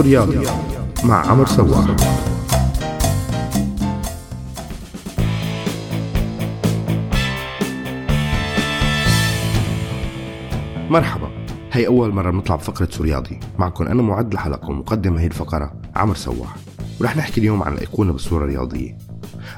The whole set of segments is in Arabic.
سوريالي مع عمر سواح مرحبا. هي أول مرة بنطلع بفقرة سورياضي معكم أنا معد الحلقة ومقدم هي الفقرة عمر سواح ورح نحكي اليوم عن الأيقونة بالصورة الرياضية.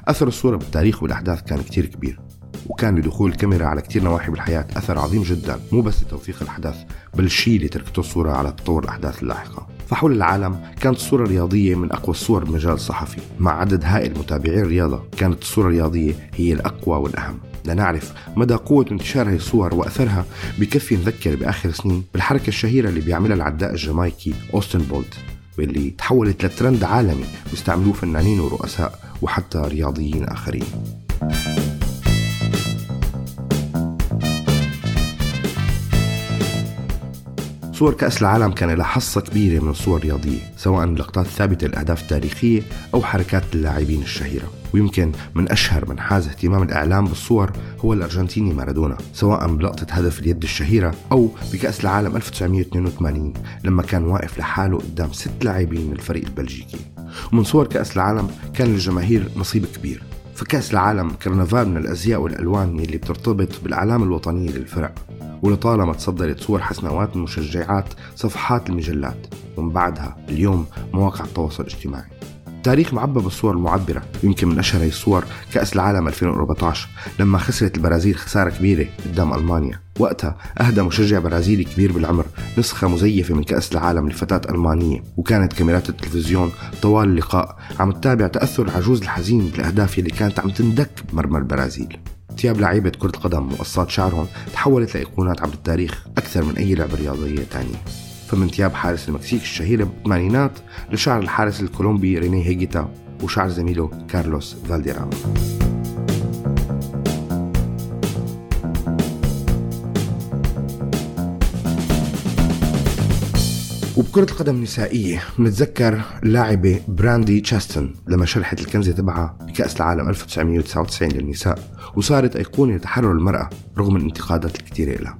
أثر الصورة بالتاريخ والأحداث كان كتير كبير وكان لدخول الكاميرا على كتير نواحي بالحياة أثر عظيم جدا مو بس لتوثيق الأحداث بل الشيء اللي تركته الصورة على تطور الأحداث اللاحقة. فحول العالم كانت الصورة الرياضية من أقوى الصور بالمجال الصحفي مع عدد هائل متابعي الرياضة كانت الصورة الرياضية هي الأقوى والأهم. لنعرف مدى قوة انتشار هذه الصور وأثرها بكفي نذكر بآخر سنين بالحركة الشهيرة اللي بيعملها العداء الجامايكي أوستن بولت واللي تحولت لترند عالمي بيستعملوه فنانين ورؤساء وحتى رياضيين آخرين. صور كأس العالم كان لها حصة كبيرة من الصور الرياضية سواء لقطات ثابتة الأهداف التاريخية أو حركات اللاعبين الشهيرة. ويمكن من أشهر من حاز اهتمام الإعلام بالصور هو الأرجنتيني مارادونا سواء بلقطة هدف اليد الشهيرة أو بكأس العالم 1982 لما كان واقف لحاله قدام ست لاعبين من الفريق البلجيكي. ومن صور كأس العالم كان للجماهير نصيب كبير. فكأس العالم كرنفال من الأزياء والألوان اللي بترتبط بالأعلام الوطنية للفرق. ولطالما تصدرت صور حسنوات المشجعات صفحات المجلات. ومن بعدها اليوم مواقع التواصل الاجتماعي. تاريخ معبى بالصور المعبرة يمكن من أشهر هي الصور كأس العالم 2014 لما خسرت البرازيل خسارة كبيرة قدام ألمانيا. وقتها أهدى مشجع برازيلي كبير بالعمر نسخة مزيفة من كأس العالم لفتاة ألمانية وكانت كاميرات التلفزيون طوال اللقاء عم تتابع تأثر العجوز الحزين بالأهداف اللي كانت عم تندك بمرمى البرازيل. ثياب لعيبة كرة قدم وقصات شعرهم تحولت لأيقونات عبر التاريخ أكثر من أي لعبة رياضية تانية. فمن ثياب حارس المكسيك الشهيرة بالثمانينات لشعر الحارس الكولومبي ريني هيجيتا وشعر زميله كارلوس فالديراما وبكرة القدم النسائية بنتذكر اللاعبة براندي تشاستن لما شرحت الكنزة تبعها بكأس العالم 1999 للنساء وصارت أيقونة لتحرر المرأة رغم الانتقادات الكثيرة لها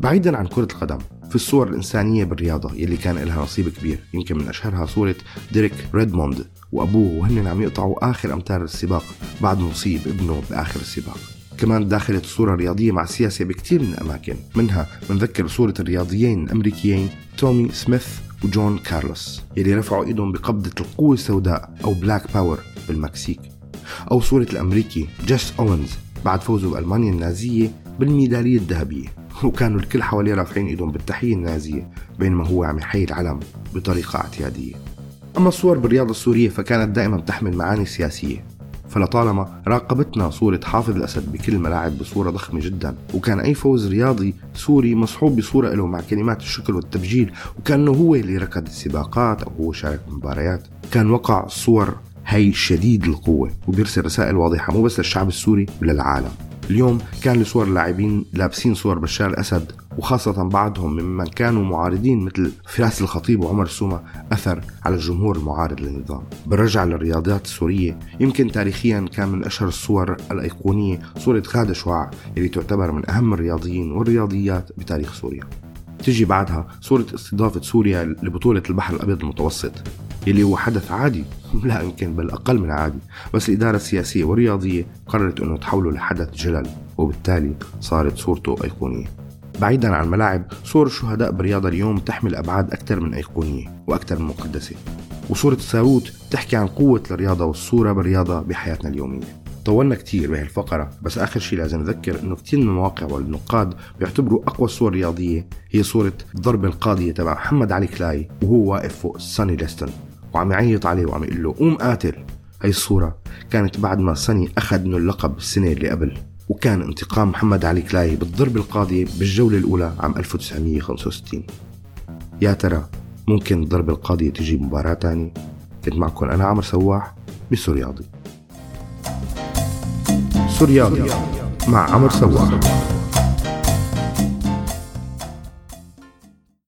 بعيدا عن كرة القدم في الصور الإنسانية بالرياضة يلي كان لها نصيب كبير يمكن من أشهرها صورة ديريك ريدموند وأبوه وهن عم يقطعوا آخر أمتار السباق بعد ما أصيب ابنه بآخر السباق. كمان تداخلت الصورة الرياضية مع السياسة بكثير من الأماكن منها بنذكر صورة الرياضيين الأمريكيين تومي سميث وجون كارلوس يلي رفعوا إيدهم بقبضة القوة السوداء أو Black Power بالمكسيك. أو صورة الأمريكي جيس أوينز بعد فوزه بألمانيا النازية بالميدالية الذهبية. وكانوا الكل حواليه رافعين إيدهم بالتحية النازية بينما هو عم يحيي العلم بطريقة اعتيادية. أما الصور بالرياضة السورية فكانت دائما تحمل معاني سياسية. فلطالما راقبتنا صورة حافظ الأسد بكل الملاعب بصورة ضخمة جدا. وكان أي فوز رياضي سوري مصحوب بصورة له مع كلمات الشكر والتبجيل وكأنه هو اللي ركض السباقات أو هو شارك بالمباريات كان وقع صور هي شديد القوة وبيرسل رسائل واضحة مو بس للشعب السوري للعالم اليوم كان لصور اللاعبين لابسين صور بشار الأسد وخاصة بعضهم ممن كانوا معارضين مثل فراس الخطيب وعمر سومة أثر على الجمهور المعارض للنظام. بالرجع للرياضيات السورية يمكن تاريخيا كان من أشهر الصور الأيقونية صورة غادة شعاع اللي تعتبر من أهم الرياضيين والرياضيات بتاريخ سوريا. تجي بعدها صورة استضافة سوريا لبطولة البحر الأبيض المتوسط يلي هو حدث عادي لا يمكن بل أقل من عادي. بس الإدارة السياسية والرياضية قررت أنه تحوله لحدث جلل وبالتالي صارت صورته أيقونية. بعيدا عن الملاعب صور الشهداء بالرياضة اليوم تحمل أبعاد أكثر من أيقونية وأكثر من مقدسة. وصورة الساروت تحكي عن قوة الرياضة والصورة بالرياضة بحياتنا اليومية. طولنا كتير بهي الفقرة بس آخر شيء لازم نذكر إنه كتير من المواقع والنقاد بيعتبروا أقوى الصور الرياضية هي صورة الضربة القاضية تبع محمد علي كلاي وهو واقف فوق ساني ليستون وعم يعيط عليه وعم يقول له قوم قاتل. هي الصورة كانت بعد ما ساني أخذ منه اللقب السنة اللي قبل. وكان انتقام محمد علي كلاي بالضربة القاضية بالجولة الأولى عام 1965 يا ترى ممكن الضربة القاضية تجي مباراة تانية كنت معكم أنا عمر سواح بسورياضي. سورياضي مع عمر سواح.